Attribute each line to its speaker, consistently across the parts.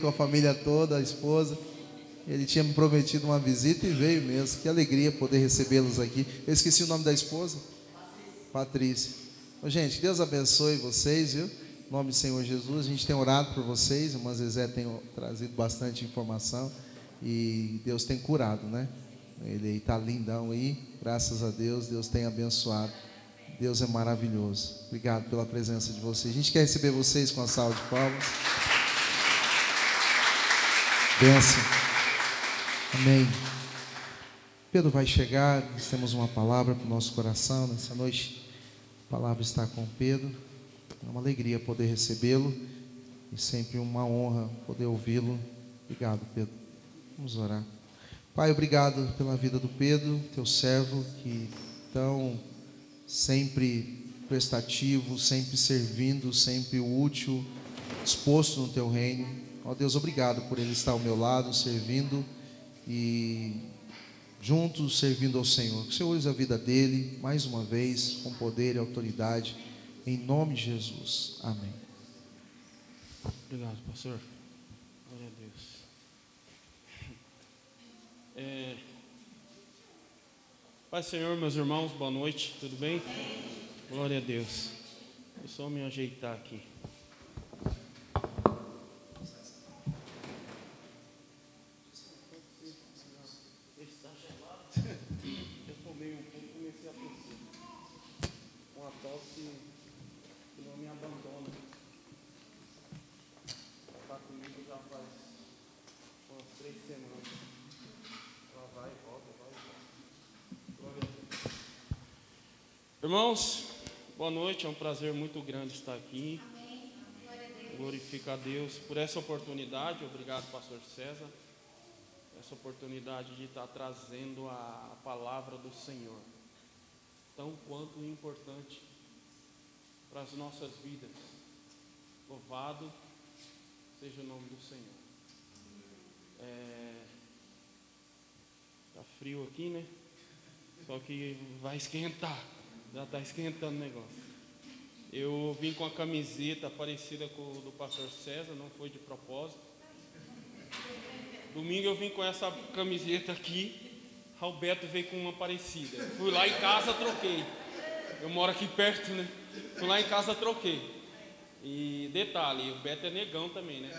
Speaker 1: com a família toda, a esposa. Ele tinha me prometido uma visita e veio mesmo. Que alegria poder recebê-los aqui. Eu esqueci o nome da esposa? Patrícia. gente, Deus abençoe vocês, viu? Em nome do Senhor Jesus. A gente tem orado por vocês. A irmã Zezé tem trazido bastante informação. E Deus tem curado, né? Ele está lindão aí. Graças a Deus. Deus tem abençoado. Deus é maravilhoso. Obrigado pela presença de vocês. A gente quer receber vocês com a salva de palmas. Benção. Amém. Pedro vai chegar, nós temos uma palavra para o nosso coração nessa noite. A palavra está com Pedro. É uma alegria poder recebê-lo e sempre uma honra poder ouvi-lo. Obrigado, Pedro. Vamos orar. Pai, obrigado pela vida do Pedro, teu servo, que tão sempre prestativo, sempre servindo, sempre útil, exposto no teu reino. Ó Deus, obrigado por ele estar ao meu lado, servindo e juntos servindo ao Senhor. Que o Senhor use a vida dele, mais uma vez, com poder e autoridade, em nome de Jesus. Amém.
Speaker 2: Obrigado, pastor. Glória a Deus. É... Pai Senhor, meus irmãos, boa noite, tudo bem? Glória a Deus. Vou só me ajeitar aqui. Irmãos, boa noite, é um prazer muito grande estar aqui. Glorificar a Deus por essa oportunidade. Obrigado, Pastor César. Essa oportunidade de estar trazendo a palavra do Senhor, tão quanto importante para as nossas vidas. Louvado seja o nome do Senhor. É... Tá frio aqui, né? Só que vai esquentar. Já está esquentando o negócio. Eu vim com a camiseta parecida com o do pastor César, não foi de propósito. Domingo eu vim com essa camiseta aqui, Alberto veio com uma parecida. Fui lá em casa, troquei. Eu moro aqui perto, né? Fui lá em casa, troquei. E detalhe, o Beto é negão também, né?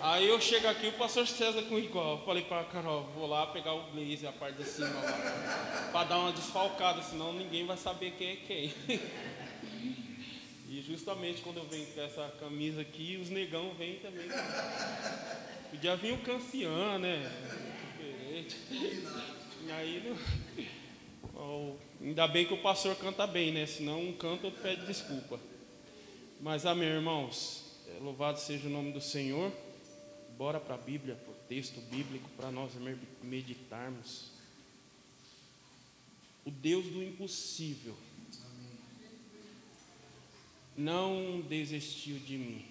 Speaker 2: Aí eu chego aqui, o pastor César com igual. Eu falei pra Carol, vou lá pegar o blazer, a parte de cima lá, pra dar uma desfalcada, senão ninguém vai saber quem é quem. E justamente quando eu venho com essa camisa aqui, os negão vêm também. Podia vir o Cancian, né? E aí, ainda bem que o pastor canta bem, né? Senão um canta, outro pede desculpa. Mas amém, irmãos. É, louvado seja o nome do Senhor. Bora para a Bíblia, para o texto bíblico, para nós meditarmos. O Deus do impossível não desistiu de mim.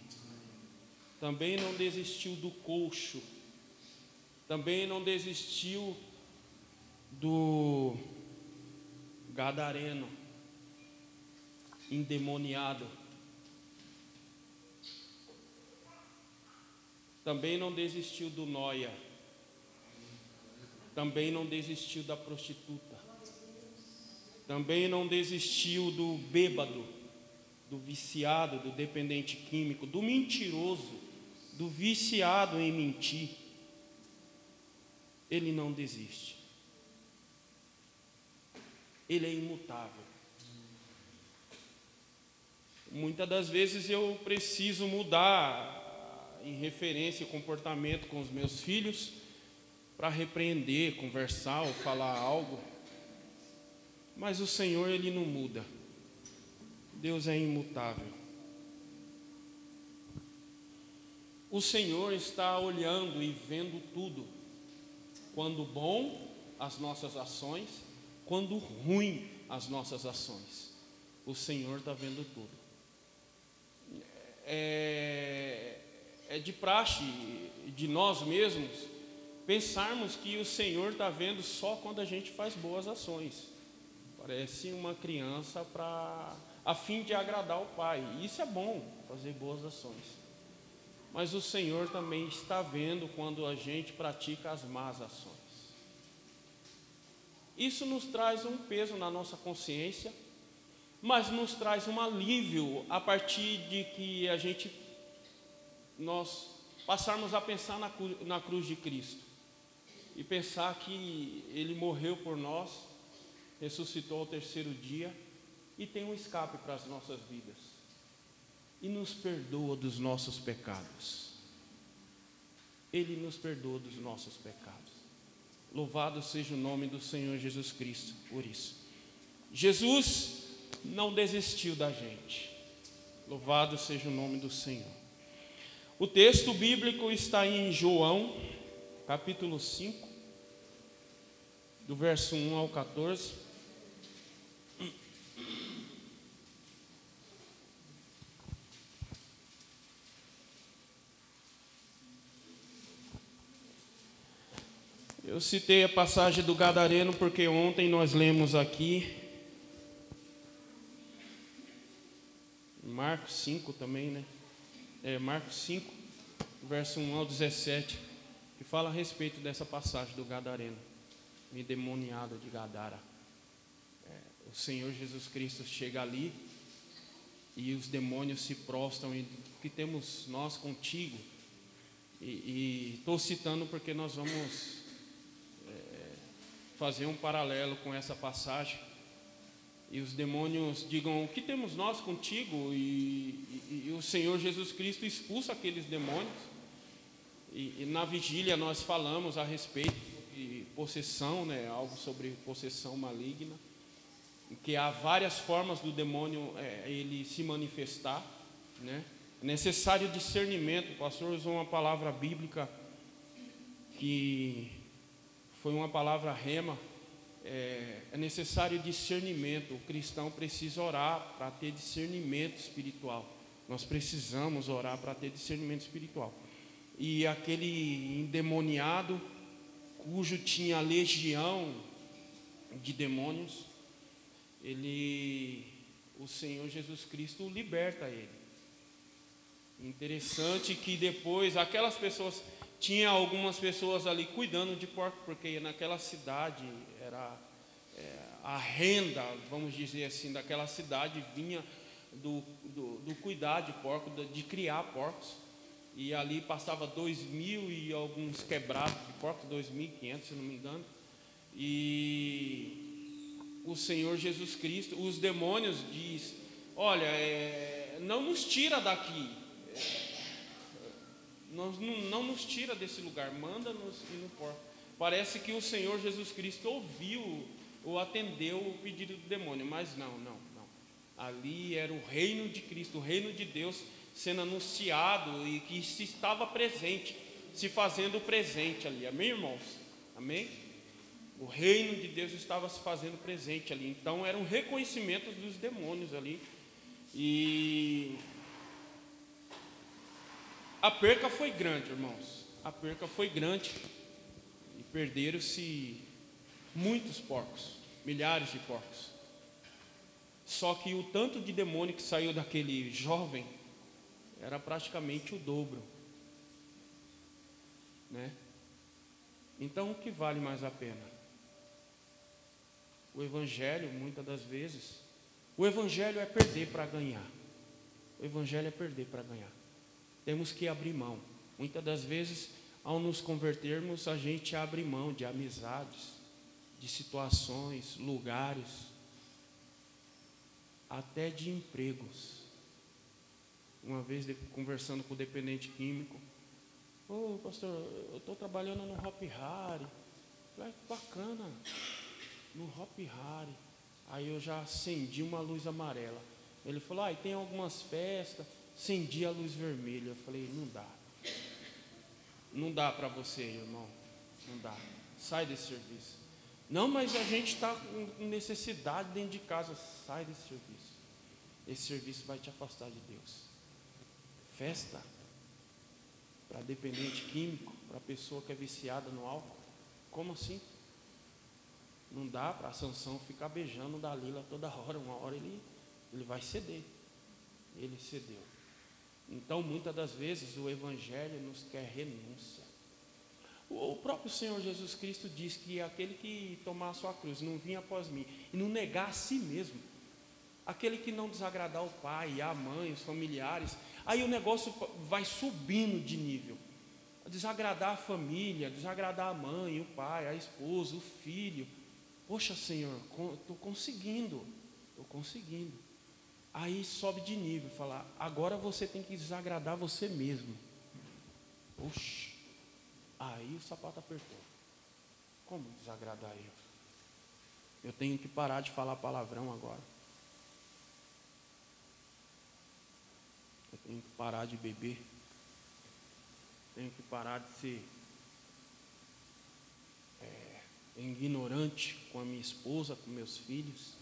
Speaker 2: Também não desistiu do coxo. Também não desistiu do gadareno endemoniado Também não desistiu do noia. Também não desistiu da prostituta. Também não desistiu do bêbado, do viciado, do dependente químico, do mentiroso, do viciado em mentir. Ele não desiste. Ele é imutável. Muitas das vezes eu preciso mudar em referência e comportamento com os meus filhos, para repreender, conversar ou falar algo. Mas o Senhor, Ele não muda. Deus é imutável. O Senhor está olhando e vendo tudo. Quando bom, as nossas ações, quando ruim, as nossas ações. O Senhor está vendo tudo. É, é de praxe de nós mesmos pensarmos que o Senhor está vendo só quando a gente faz boas ações. Parece uma criança para a fim de agradar o pai. Isso é bom, fazer boas ações. mas o Senhor também está vendo quando a gente pratica as más ações. Isso nos traz um peso na nossa consciência, mas nos traz um alívio a partir de que a gente nós passarmos a pensar na, na cruz de Cristo e pensar que Ele morreu por nós, ressuscitou ao terceiro dia e tem um escape para as nossas vidas e nos perdoa dos nossos pecados. Ele nos perdoa dos nossos pecados. Louvado seja o nome do Senhor Jesus Cristo por isso. Jesus não desistiu da gente. Louvado seja o nome do Senhor. O texto bíblico está em João, capítulo 5, do verso 1 ao 14. Eu citei a passagem do Gadareno porque ontem nós lemos aqui, Marcos 5 também, né? É, Marcos 5, verso 1 ao 17, que fala a respeito dessa passagem do Gadareno, endemoniado de Gadara. É, o Senhor Jesus Cristo chega ali e os demônios se prostram e que temos nós contigo. E estou citando porque nós vamos fazer um paralelo com essa passagem. E os demônios digam: O que temos nós contigo? E, e, e o Senhor Jesus Cristo expulsa aqueles demônios. E, e, na vigília nós falamos a respeito de possessão, né, algo sobre possessão maligna, que há várias formas do demônio é, ele se manifestar, né? É necessário discernimento. O pastor usou uma palavra bíblica que foi uma palavra rema. É, é necessário discernimento. O cristão precisa orar para ter discernimento espiritual. Nós precisamos orar para ter discernimento espiritual. E aquele endemoniado, cujo tinha legião de demônios, ele, o Senhor Jesus Cristo liberta ele. Interessante que depois aquelas pessoas tinha algumas pessoas ali cuidando de porco, porque naquela cidade era é, a renda, vamos dizer assim, daquela cidade vinha do, do, do cuidar de porco, de, de, criar porcos. E ali passava dois mil e alguns quebrados de porcos, dois mil e quinhentos, se não me engano. E o Senhor Jesus Cristo, os demônios diz, olha, é, não nos tira daqui não, não nos tira desse lugar, manda-nos ir no porco. Parece que o Senhor Jesus Cristo ouviu ou atendeu o pedido do demônio, mas não, não, não. Ali era o reino de Cristo, o reino de Deus sendo anunciado e que se estava presente, se fazendo presente ali. Amém, irmãos? Amém? O reino de Deus estava se fazendo presente ali. Então era um reconhecimento dos demônios ali. E a perca foi grande, irmãos. A perca foi grande. Perderam-se muitos porcos, milhares de porcos. Só que o tanto de demônio que saiu daquele jovem era praticamente o dobro. Né? Então, o que vale mais a pena? O Evangelho, muitas das vezes, o Evangelho é perder para ganhar. O Evangelho é perder para ganhar temos que abrir mão. Muitas das vezes, ao nos convertermos, a gente abre mão de amizades, de situações, lugares, até de empregos. Uma vez conversando com o dependente químico, ô oh, pastor, eu estou trabalhando no Hop Harry. Falei, que bacana, no Hop Harry. Aí eu já acendi uma luz amarela. Ele falou, ah, tem algumas festas acendi a luz vermelha. Eu falei, não dá. Não dá para você, irmão. Não dá. Sai desse serviço. Não, mas a gente está com necessidade dentro de casa. Sai desse serviço. Esse serviço vai te afastar de Deus. Festa para dependente químico, para pessoa que é viciada no álcool. Como assim? Não dá para a Sansão ficar beijando da Lila toda hora. Uma hora ele, ele vai ceder. Ele cedeu. Então, muitas das vezes, o Evangelho nos quer renúncia. O próprio Senhor Jesus Cristo diz que aquele que tomar a sua cruz, não vinha após mim, e não negar a si mesmo, aquele que não desagradar o pai, a mãe, os familiares, aí o negócio vai subindo de nível. Desagradar a família, desagradar a mãe, o pai, a esposa, o filho. Poxa, Senhor, estou conseguindo, estou conseguindo. Aí sobe de nível, falar, agora você tem que desagradar você mesmo. Oxe, aí o sapato apertou. Como desagradar eu? Eu tenho que parar de falar palavrão agora. Eu tenho que parar de beber. Tenho que parar de ser é, ignorante com a minha esposa, com meus filhos.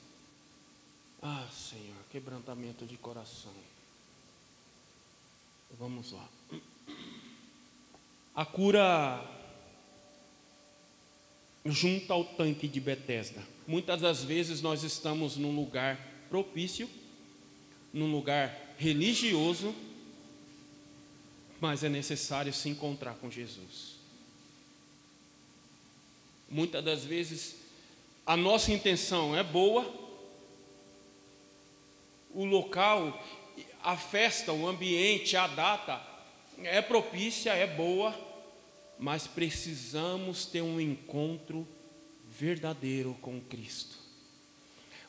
Speaker 2: Ah, Senhor, quebrantamento de coração. Vamos lá. A cura junto ao tanque de Betesda. Muitas das vezes nós estamos num lugar propício, num lugar religioso, mas é necessário se encontrar com Jesus. Muitas das vezes a nossa intenção é boa, o local, a festa, o ambiente, a data é propícia, é boa, mas precisamos ter um encontro verdadeiro com Cristo.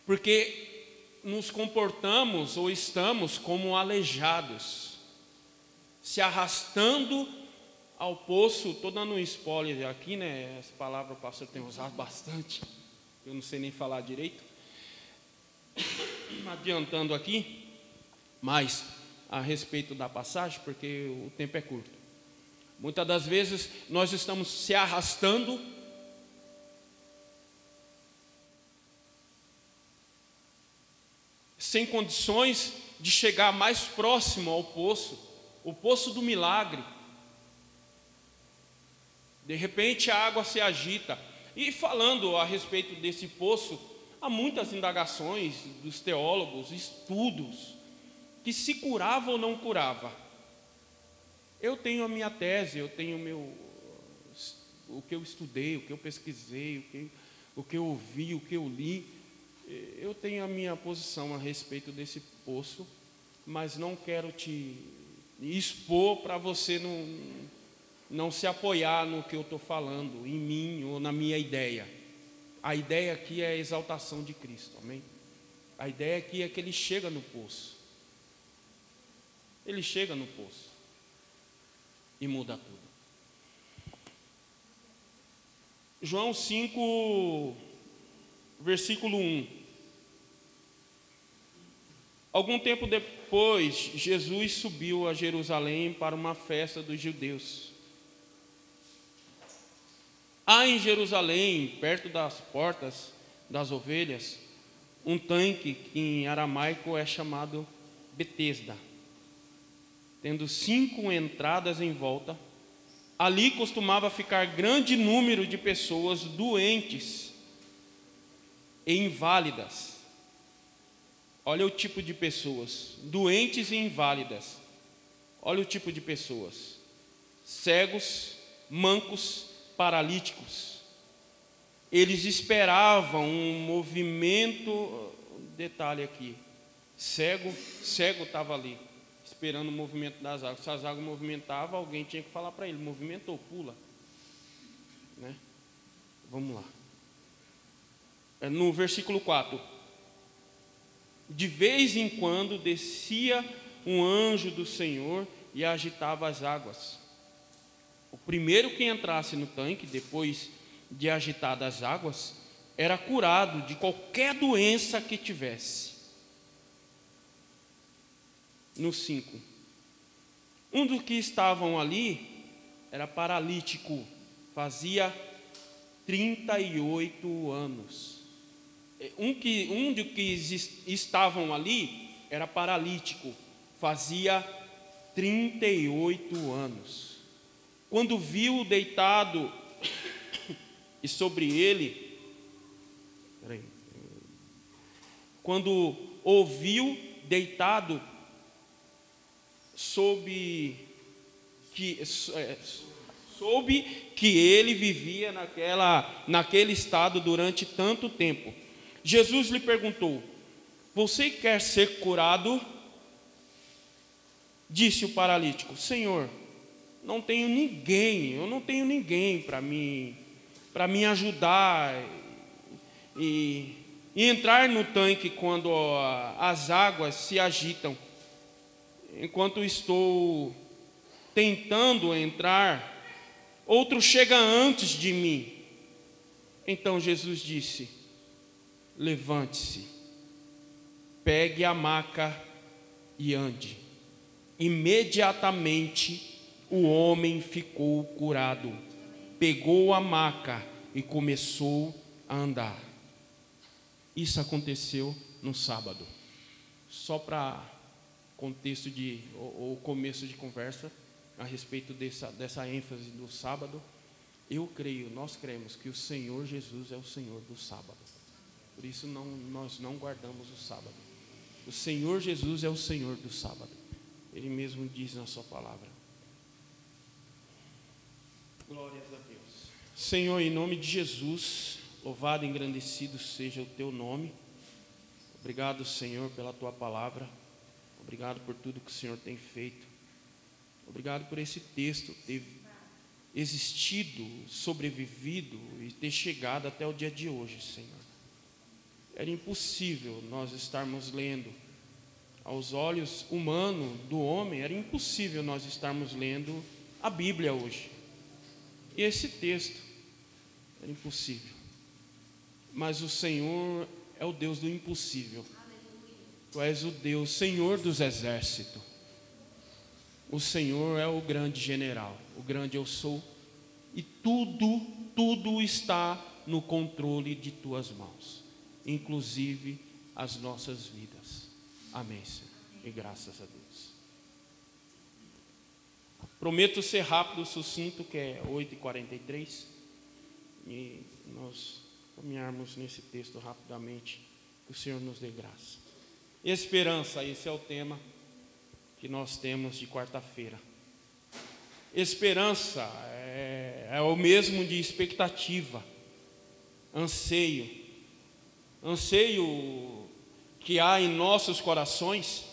Speaker 2: Porque nos comportamos ou estamos como aleijados, se arrastando ao poço, estou dando um spoiler aqui, né? Essa palavra o pastor tem usado bastante, eu não sei nem falar direito adiantando aqui, mais a respeito da passagem, porque o tempo é curto. Muitas das vezes nós estamos se arrastando sem condições de chegar mais próximo ao poço, o poço do milagre. De repente a água se agita. E falando a respeito desse poço, Há muitas indagações dos teólogos, estudos, que se curava ou não curava. Eu tenho a minha tese, eu tenho o meu, o que eu estudei, o que eu pesquisei, o que, o que eu ouvi, o que eu li. Eu tenho a minha posição a respeito desse poço, mas não quero te expor para você não, não se apoiar no que eu estou falando, em mim ou na minha ideia. A ideia aqui é a exaltação de Cristo, amém? A ideia aqui é que ele chega no poço. Ele chega no poço e muda tudo. João 5, versículo 1. Algum tempo depois, Jesus subiu a Jerusalém para uma festa dos judeus. Há em Jerusalém, perto das portas das ovelhas, um tanque que em aramaico é chamado Betesda, tendo cinco entradas em volta. Ali costumava ficar grande número de pessoas doentes e inválidas. Olha o tipo de pessoas, doentes e inválidas. Olha o tipo de pessoas: cegos, mancos, paralíticos. Eles esperavam um movimento, detalhe aqui, cego, cego estava ali, esperando o movimento das águas. Se as águas movimentavam, alguém tinha que falar para ele, movimentou, pula. Né? Vamos lá. É no versículo 4. De vez em quando descia um anjo do Senhor e agitava as águas. Primeiro que entrasse no tanque, depois de agitadas as águas, era curado de qualquer doença que tivesse. No 5. Um dos que estavam ali era paralítico, fazia 38 anos. Um, que, um dos que estavam ali era paralítico, fazia 38 anos. Quando viu deitado e sobre ele, peraí, quando ouviu deitado soube que é, soube que ele vivia naquela, naquele estado durante tanto tempo. Jesus lhe perguntou: Você quer ser curado? Disse o paralítico: Senhor, não tenho ninguém, eu não tenho ninguém para me para me ajudar e, e entrar no tanque quando as águas se agitam. Enquanto estou tentando entrar, outro chega antes de mim. Então Jesus disse: Levante-se, pegue a maca e ande. Imediatamente o homem ficou curado, pegou a maca e começou a andar. Isso aconteceu no sábado. Só para contexto de ou, começo de conversa, a respeito dessa, dessa ênfase do sábado, eu creio, nós cremos que o Senhor Jesus é o Senhor do sábado. Por isso não, nós não guardamos o sábado. O Senhor Jesus é o Senhor do sábado. Ele mesmo diz na sua palavra. Glórias a Deus. Senhor, em nome de Jesus, louvado e engrandecido seja o teu nome. Obrigado, Senhor, pela tua palavra. Obrigado por tudo que o Senhor tem feito. Obrigado por esse texto ter existido, sobrevivido e ter chegado até o dia de hoje, Senhor. Era impossível nós estarmos lendo aos olhos humanos do homem, era impossível nós estarmos lendo a Bíblia hoje. E esse texto era impossível. Mas o Senhor é o Deus do impossível. Tu és o Deus, Senhor dos exércitos. O Senhor é o grande general, o grande eu sou, e tudo, tudo está no controle de tuas mãos, inclusive as nossas vidas. Amém, Senhor. E graças a Deus. Prometo ser rápido, sucinto, que é 8h43, e nós caminharmos nesse texto rapidamente, que o Senhor nos dê graça. Esperança, esse é o tema que nós temos de quarta-feira. Esperança é, é, o mesmo de expectativa, anseio, anseio que há em nossos corações,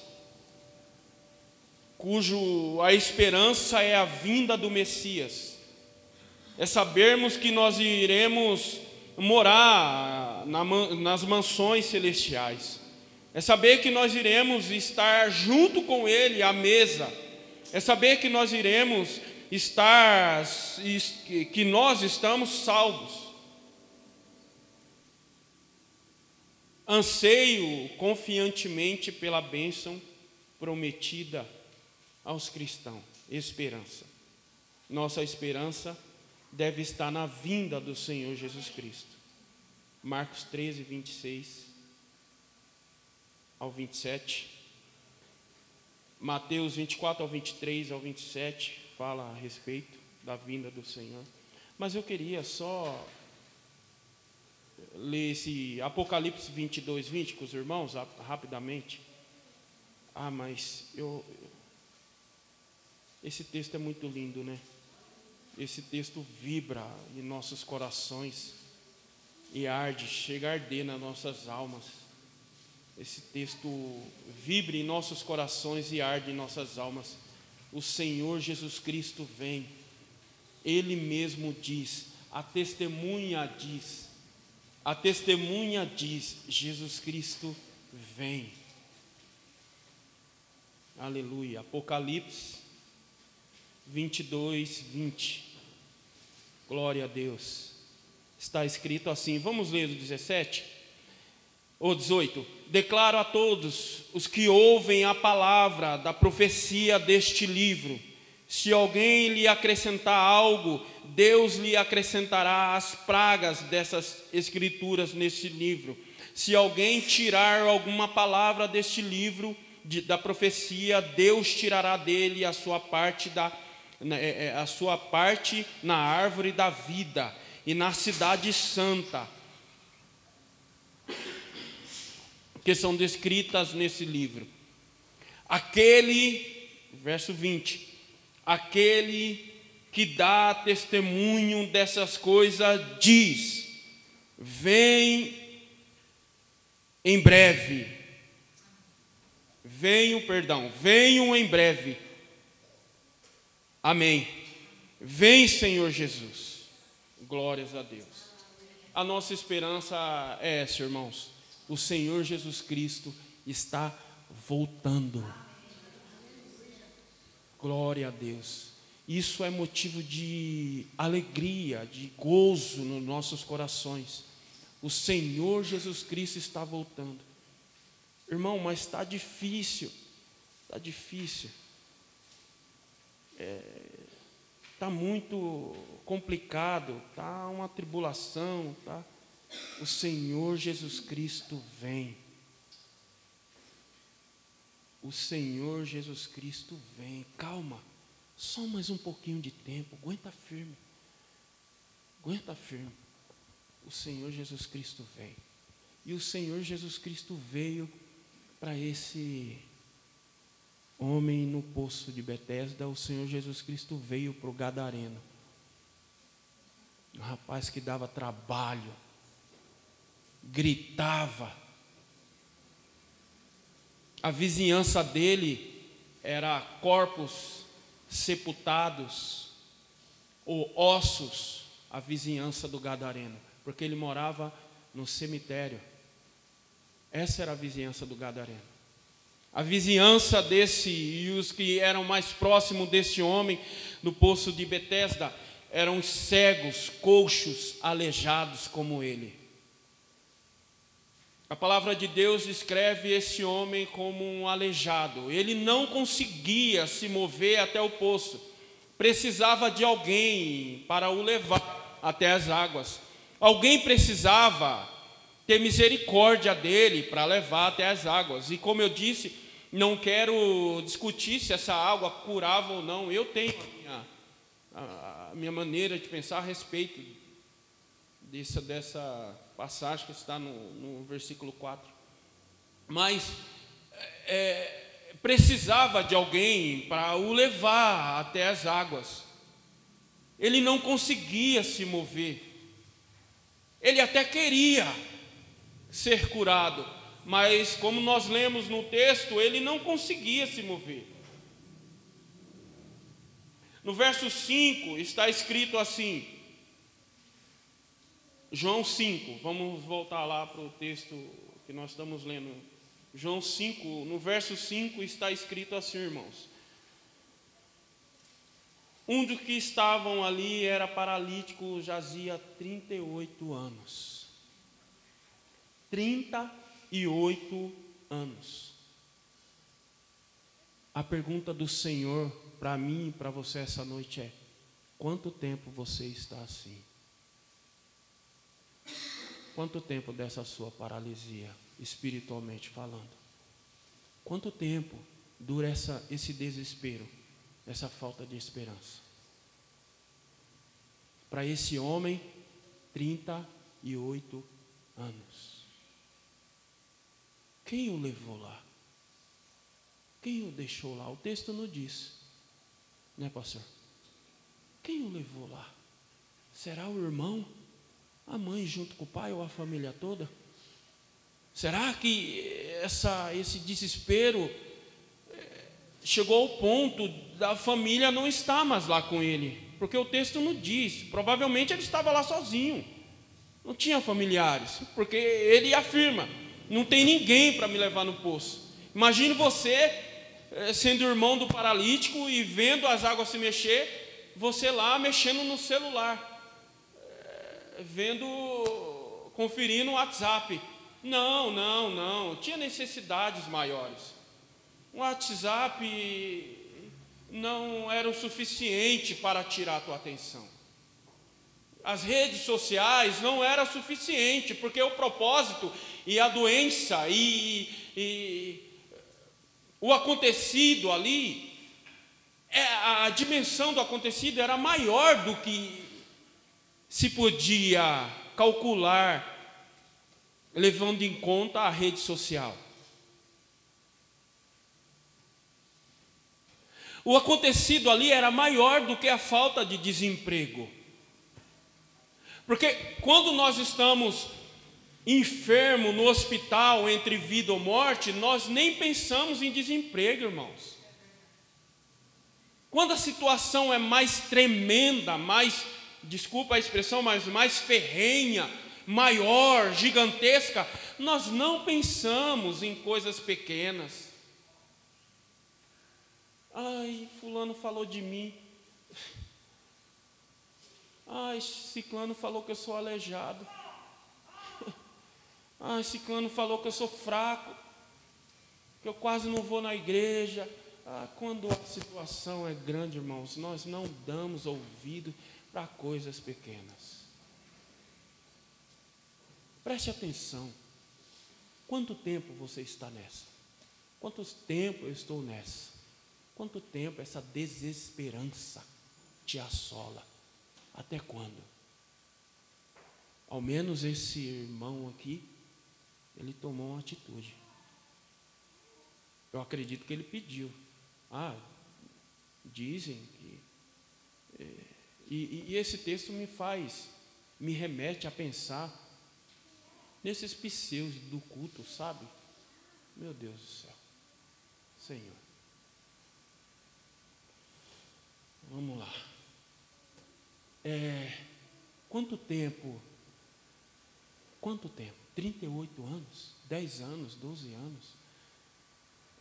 Speaker 2: cujo a esperança é a vinda do Messias, é sabermos que nós iremos morar na, nas mansões celestiais. É saber que nós iremos estar junto com Ele à mesa, é saber que nós iremos estar, que nós estamos salvos. Anseio confiantemente pela bênção prometida aos cristãos, esperança. Nossa esperança deve estar na vinda do Senhor Jesus Cristo. Marcos 13, 26 ao 27. Mateus 24 ao 23 ao 27 fala a respeito da vinda do Senhor. Mas eu queria só ler esse Apocalipse 22, 20 com os irmãos rapidamente. Ah, mas eu. Esse texto é muito lindo, né? Esse texto vibra em nossos corações e arde, chega a arder nas nossas almas esse texto vibre em nossos corações e arde em nossas almas. O Senhor Jesus Cristo vem, Ele mesmo diz, a testemunha diz, a testemunha diz: Jesus Cristo vem. Aleluia. Apocalipse 22, 20. Glória a Deus. Está escrito assim. Vamos ler o 17? Ou 18: Declaro a todos os que ouvem a palavra da profecia deste livro: se alguém lhe acrescentar algo, Deus lhe acrescentará as pragas dessas escrituras neste livro. Se alguém tirar alguma palavra deste livro de, da profecia, Deus tirará dele a sua parte da a sua parte na árvore da vida e na cidade santa que são descritas nesse livro. Aquele verso 20: Aquele que dá testemunho dessas coisas diz: Vem em breve. Venho, perdão, venho em breve. Amém. Vem, Senhor Jesus. Glórias a Deus. A nossa esperança é essa, irmãos. O Senhor Jesus Cristo está voltando. Glória a Deus. Isso é motivo de alegria, de gozo nos nossos corações. O Senhor Jesus Cristo está voltando. Irmão, mas está difícil. Está difícil. Está é, tá muito complicado. Está uma tribulação. Tá? O Senhor Jesus Cristo vem. O Senhor Jesus Cristo vem. Calma. Só mais um pouquinho de tempo. Aguenta firme. Aguenta firme. O Senhor Jesus Cristo vem. E o Senhor Jesus Cristo veio para esse homem no poço de Betesda. O Senhor Jesus Cristo veio para o Gadareno. Um rapaz que dava trabalho, gritava. A vizinhança dele era corpos sepultados ou ossos a vizinhança do Gadareno, porque ele morava no cemitério. Essa era a vizinhança do Gadareno. A vizinhança desse e os que eram mais próximos desse homem no poço de Betesda eram cegos, coxos, aleijados como ele. A palavra de Deus descreve esse homem como um aleijado. Ele não conseguia se mover até o poço. Precisava de alguém para o levar até as águas. Alguém precisava ter misericórdia dele para levar até as águas. E como eu disse, não quero discutir se essa água curava ou não. Eu tenho a minha, a minha maneira de pensar a respeito dessa, dessa passagem que está no, no versículo 4. Mas é, precisava de alguém para o levar até as águas. Ele não conseguia se mover. Ele até queria ser curado, mas como nós lemos no texto, ele não conseguia se mover. No verso 5 está escrito assim: João 5, vamos voltar lá para o texto que nós estamos lendo. João 5, no verso 5 está escrito assim, irmãos. Um dos que estavam ali era paralítico, jazia 38 anos. 38 anos. A pergunta do Senhor para mim e para você essa noite é: quanto tempo você está assim? Quanto tempo dessa sua paralisia, espiritualmente falando? Quanto tempo dura essa, esse desespero, essa falta de esperança? Para esse homem, 38 anos. Quem o levou lá? Quem o deixou lá? O texto não diz, né, pastor? Quem o levou lá? Será o irmão? A mãe junto com o pai ou a família toda? Será que essa, esse desespero eh, chegou ao ponto da família não estar mais lá com ele? Porque o texto não diz. Provavelmente ele estava lá sozinho. Não tinha familiares. Porque ele afirma: não tem ninguém para me levar no poço. Imagine você eh, sendo irmão do paralítico e vendo as águas se mexer, você lá mexendo no celular vendo, conferindo o WhatsApp. Não, não, não. Tinha necessidades maiores. O WhatsApp não era o suficiente para tirar a tua atenção. As redes sociais não era suficiente, porque o propósito e a doença e, e o acontecido ali, é, a dimensão do acontecido era maior do que se podia calcular levando em conta a rede social. O acontecido ali era maior do que a falta de desemprego. Porque quando nós estamos enfermo no hospital entre vida ou morte, nós nem pensamos em desemprego, irmãos. Quando a situação é mais tremenda, mais, desculpa a expressão, mas mais ferrenha, maior, gigantesca, nós não pensamos em coisas pequenas. Ai, fulano falou de mim. Ai, ciclano falou que eu sou aleijado. Ai, ciclano falou que eu sou fraco, que eu quase não vou na igreja. Ah, quando a situação é grande, irmãos, nós não damos ouvido para coisas pequenas. Preste atenção. Quanto tempo você está nessa? Quanto tempo eu estou nessa? Quanto tempo essa desesperança te assola? Até quando? Ao menos esse irmão aqui, ele tomou uma atitude. Eu acredito que ele pediu. Ah, dizem que. É, e, e esse texto me faz, me remete a pensar nesses pseus do culto, sabe? Meu Deus do céu. Senhor. Vamos lá. É, quanto tempo? Quanto tempo? 38 anos? 10 anos? 12 anos?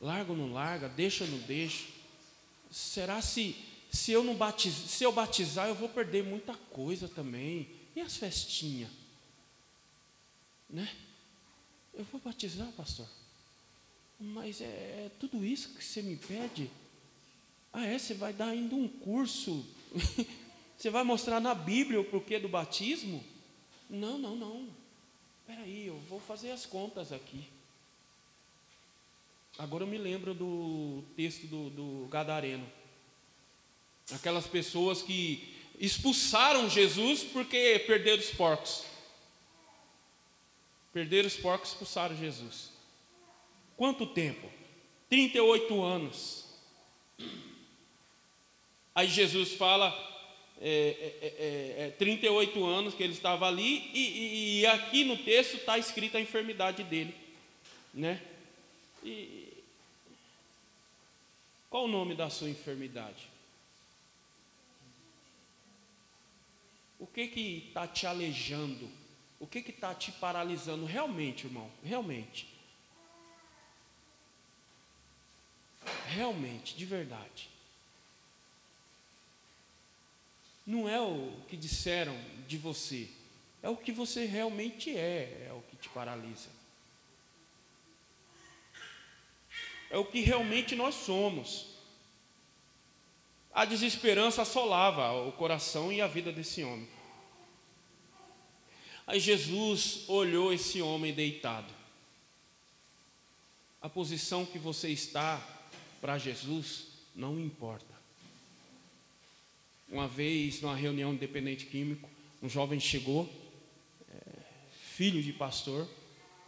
Speaker 2: Larga ou não larga? Deixa ou não deixa? Será se se eu não batizar, se eu batizar, eu vou perder muita coisa também? E as festinhas? Né? Eu vou batizar, pastor. Mas é, é tudo isso que você me pede? Ah, é? Você vai dar ainda um curso? você vai mostrar na Bíblia o porquê do batismo? Não, não, não. Espera aí, eu vou fazer as contas aqui. Agora eu me lembro do texto do, do Gadareno. Aquelas pessoas que expulsaram Jesus porque perderam os porcos. Perderam os porcos, expulsaram Jesus. Quanto tempo? 38 anos. Aí Jesus fala, é, é, é, 38 é, anos que ele estava ali, e, e, e aqui no texto está escrita a enfermidade dele. Né? E, qual o nome da sua enfermidade? O que que está te aleijando? O que que está te paralisando? Realmente, irmão, realmente. Realmente, de verdade. Não é o que disseram de você, é o que você realmente é, é o que te paralisa. É o que realmente nós somos. A desesperança assolava o coração e a vida desse homem. Aí Jesus olhou esse homem deitado. A posição que você está para Jesus não importa. Uma vez, numa reunião independente químico, um jovem chegou, é, filho de pastor,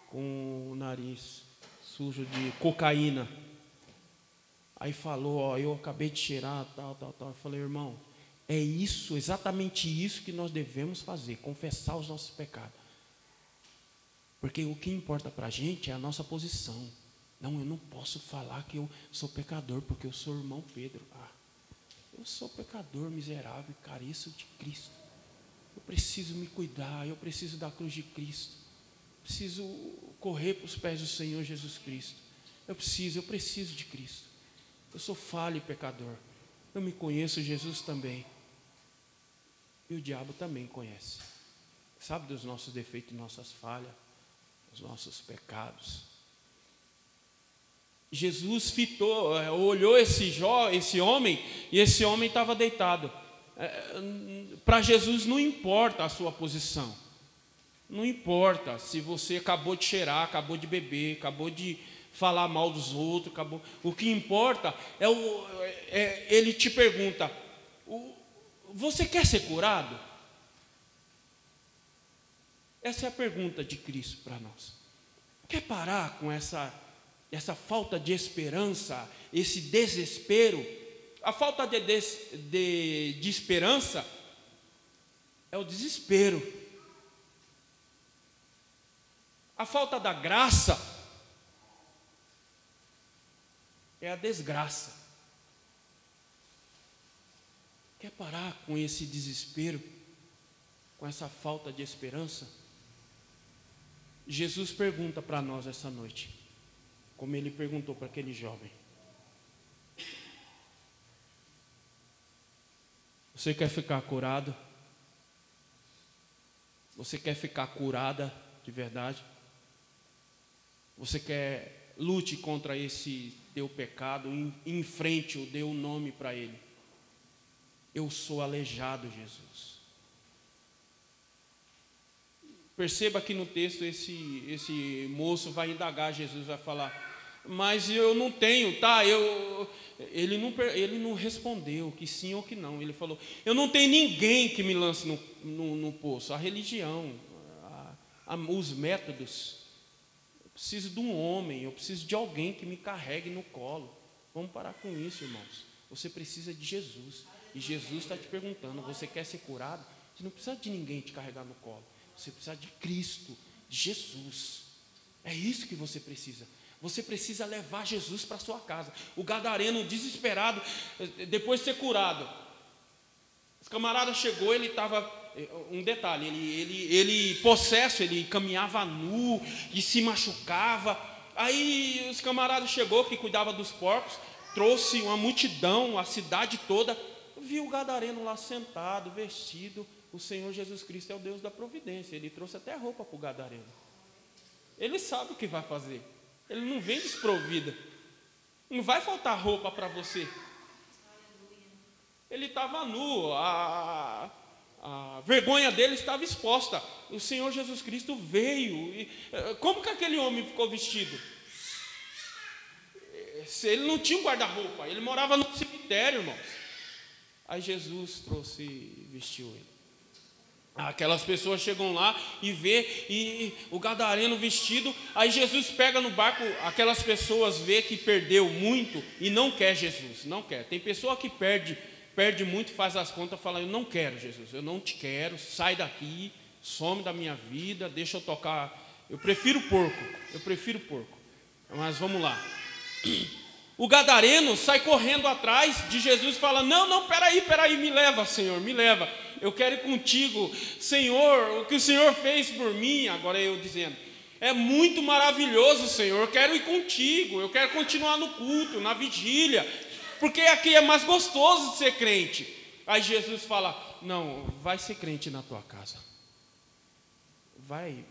Speaker 2: com o nariz sujo de cocaína. Aí falou, ó, eu acabei de cheirar, tal, tal, tal. Eu falei, irmão, é isso, exatamente isso que nós devemos fazer, confessar os nossos pecados. Porque o que importa para a gente é a nossa posição. Não, eu não posso falar que eu sou pecador, porque eu sou irmão Pedro. Ah, eu sou pecador miserável e careço de Cristo. Eu preciso me cuidar, eu preciso da cruz de Cristo. Preciso correr para os pés do Senhor Jesus Cristo. Eu preciso, eu preciso de Cristo. Eu sou falho e pecador. Eu me conheço, Jesus também. E o diabo também conhece. Sabe dos nossos defeitos, nossas falhas, dos nossos pecados. Jesus fitou, é, olhou esse, jó, esse homem e esse homem estava deitado. É, Para Jesus não importa a sua posição. Não importa se você acabou de cheirar, acabou de beber, acabou de falar mal dos outros, acabou. O que importa é o. É, ele te pergunta: você quer ser curado? Essa é a pergunta de Cristo para nós. Quer parar com essa, essa falta de esperança, esse desespero? A falta de, de, de esperança é o desespero. A falta da graça é a desgraça. Quer parar com esse desespero, com essa falta de esperança? Jesus pergunta para nós essa noite, como ele perguntou para aquele jovem: Você quer ficar curado? Você quer ficar curada de verdade? Você quer lute contra esse teu pecado, enfrente-o, dê o um nome para ele. Eu sou aleijado, Jesus. Perceba que no texto esse, esse moço vai indagar, Jesus vai falar, mas eu não tenho, tá? Eu, ele, não, ele não respondeu que sim ou que não. Ele falou, eu não tenho ninguém que me lance no, no, no poço. A religião, a, a, os métodos. Eu preciso de um homem, eu preciso de alguém que me carregue no colo. Vamos parar com isso, irmãos. Você precisa de Jesus. E Jesus está te perguntando: você quer ser curado? Você não precisa de ninguém te carregar no colo. Você precisa de Cristo, de Jesus. É isso que você precisa. Você precisa levar Jesus para sua casa. O gadareno desesperado, eh, depois de ser curado. Os camarada chegou, ele estava. Eh, um detalhe, ele, ele, ele possesso, ele caminhava nu e se machucava. Aí os camaradas chegou que cuidava dos porcos, trouxe uma multidão, a cidade toda, viu o gadareno lá sentado, vestido. O Senhor Jesus Cristo é o Deus da providência. Ele trouxe até roupa para o gadareno. Ele sabe o que vai fazer. Ele não vem desprovida. Não vai faltar roupa para você. Ele estava nu, a, a vergonha dele estava exposta. O Senhor Jesus Cristo veio. E, eh, como que aquele homem ficou vestido? Ele não tinha um guarda-roupa, ele morava no cemitério, irmãos. Aí Jesus trouxe e vestiu ele. Aquelas pessoas chegam lá e vê e o gadareno vestido, aí Jesus pega no barco, aquelas pessoas vê que perdeu muito e não quer Jesus, não quer. Tem pessoa que perde, perde muito, faz as contas, fala: "Eu não quero Jesus, eu não te quero, sai daqui, some da minha vida, deixa eu tocar. Eu prefiro porco, eu prefiro porco". Mas vamos lá. O gadareno sai correndo atrás de Jesus e fala: Não, não, peraí, peraí, me leva, Senhor, me leva. Eu quero ir contigo, Senhor, o que o Senhor fez por mim. Agora eu dizendo: É muito maravilhoso, Senhor, eu quero ir contigo, eu quero continuar no culto, na vigília, porque aqui é mais gostoso de ser crente. Aí Jesus fala: Não, vai ser crente na tua casa. Vai,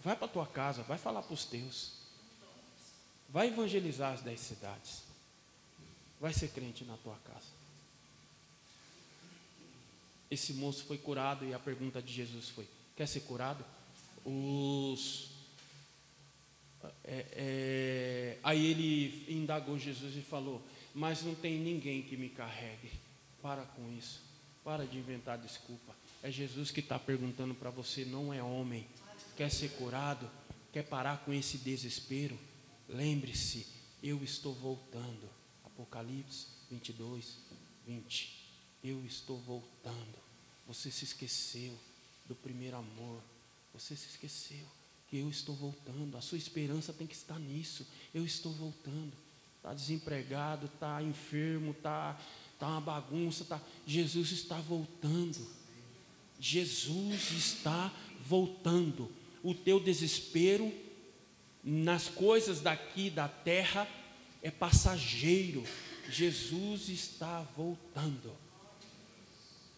Speaker 2: vai para tua casa, vai falar para os teus. Vai evangelizar as dez cidades. Vai ser crente na tua casa. Esse moço foi curado e a pergunta de Jesus foi: Quer ser curado? Os. É, é, aí ele indagou Jesus e falou: Mas não tem ninguém que me carregue. Para com isso. Para de inventar desculpa. É Jesus que está perguntando para você, não é homem. Quer ser curado? Quer parar com esse desespero? Lembre-se, eu estou voltando. Apocalipse 22, 20. Eu estou voltando. Você se esqueceu do primeiro amor. Você se esqueceu que eu estou voltando. A sua esperança tem que estar nisso. Eu estou voltando. Está desempregado, está enfermo, está tá uma bagunça. Tá... Jesus está voltando. Jesus está voltando. O teu desespero nas coisas daqui da terra é passageiro. Jesus está voltando.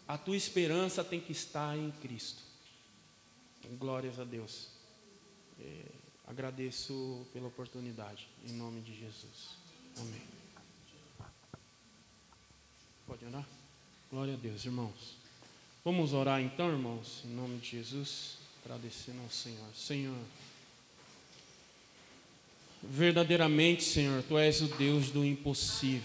Speaker 2: A tua esperança tem que estar em Cristo. Glórias a Deus. É, agradeço pela oportunidade, em nome de Jesus. Amém. Pode orar? Glória a Deus, irmãos. Vamos orar então, irmãos, em nome de Jesus, agradecendo ao Senhor. Senhor. Verdadeiramente, Senhor, Tu és o Deus do impossível.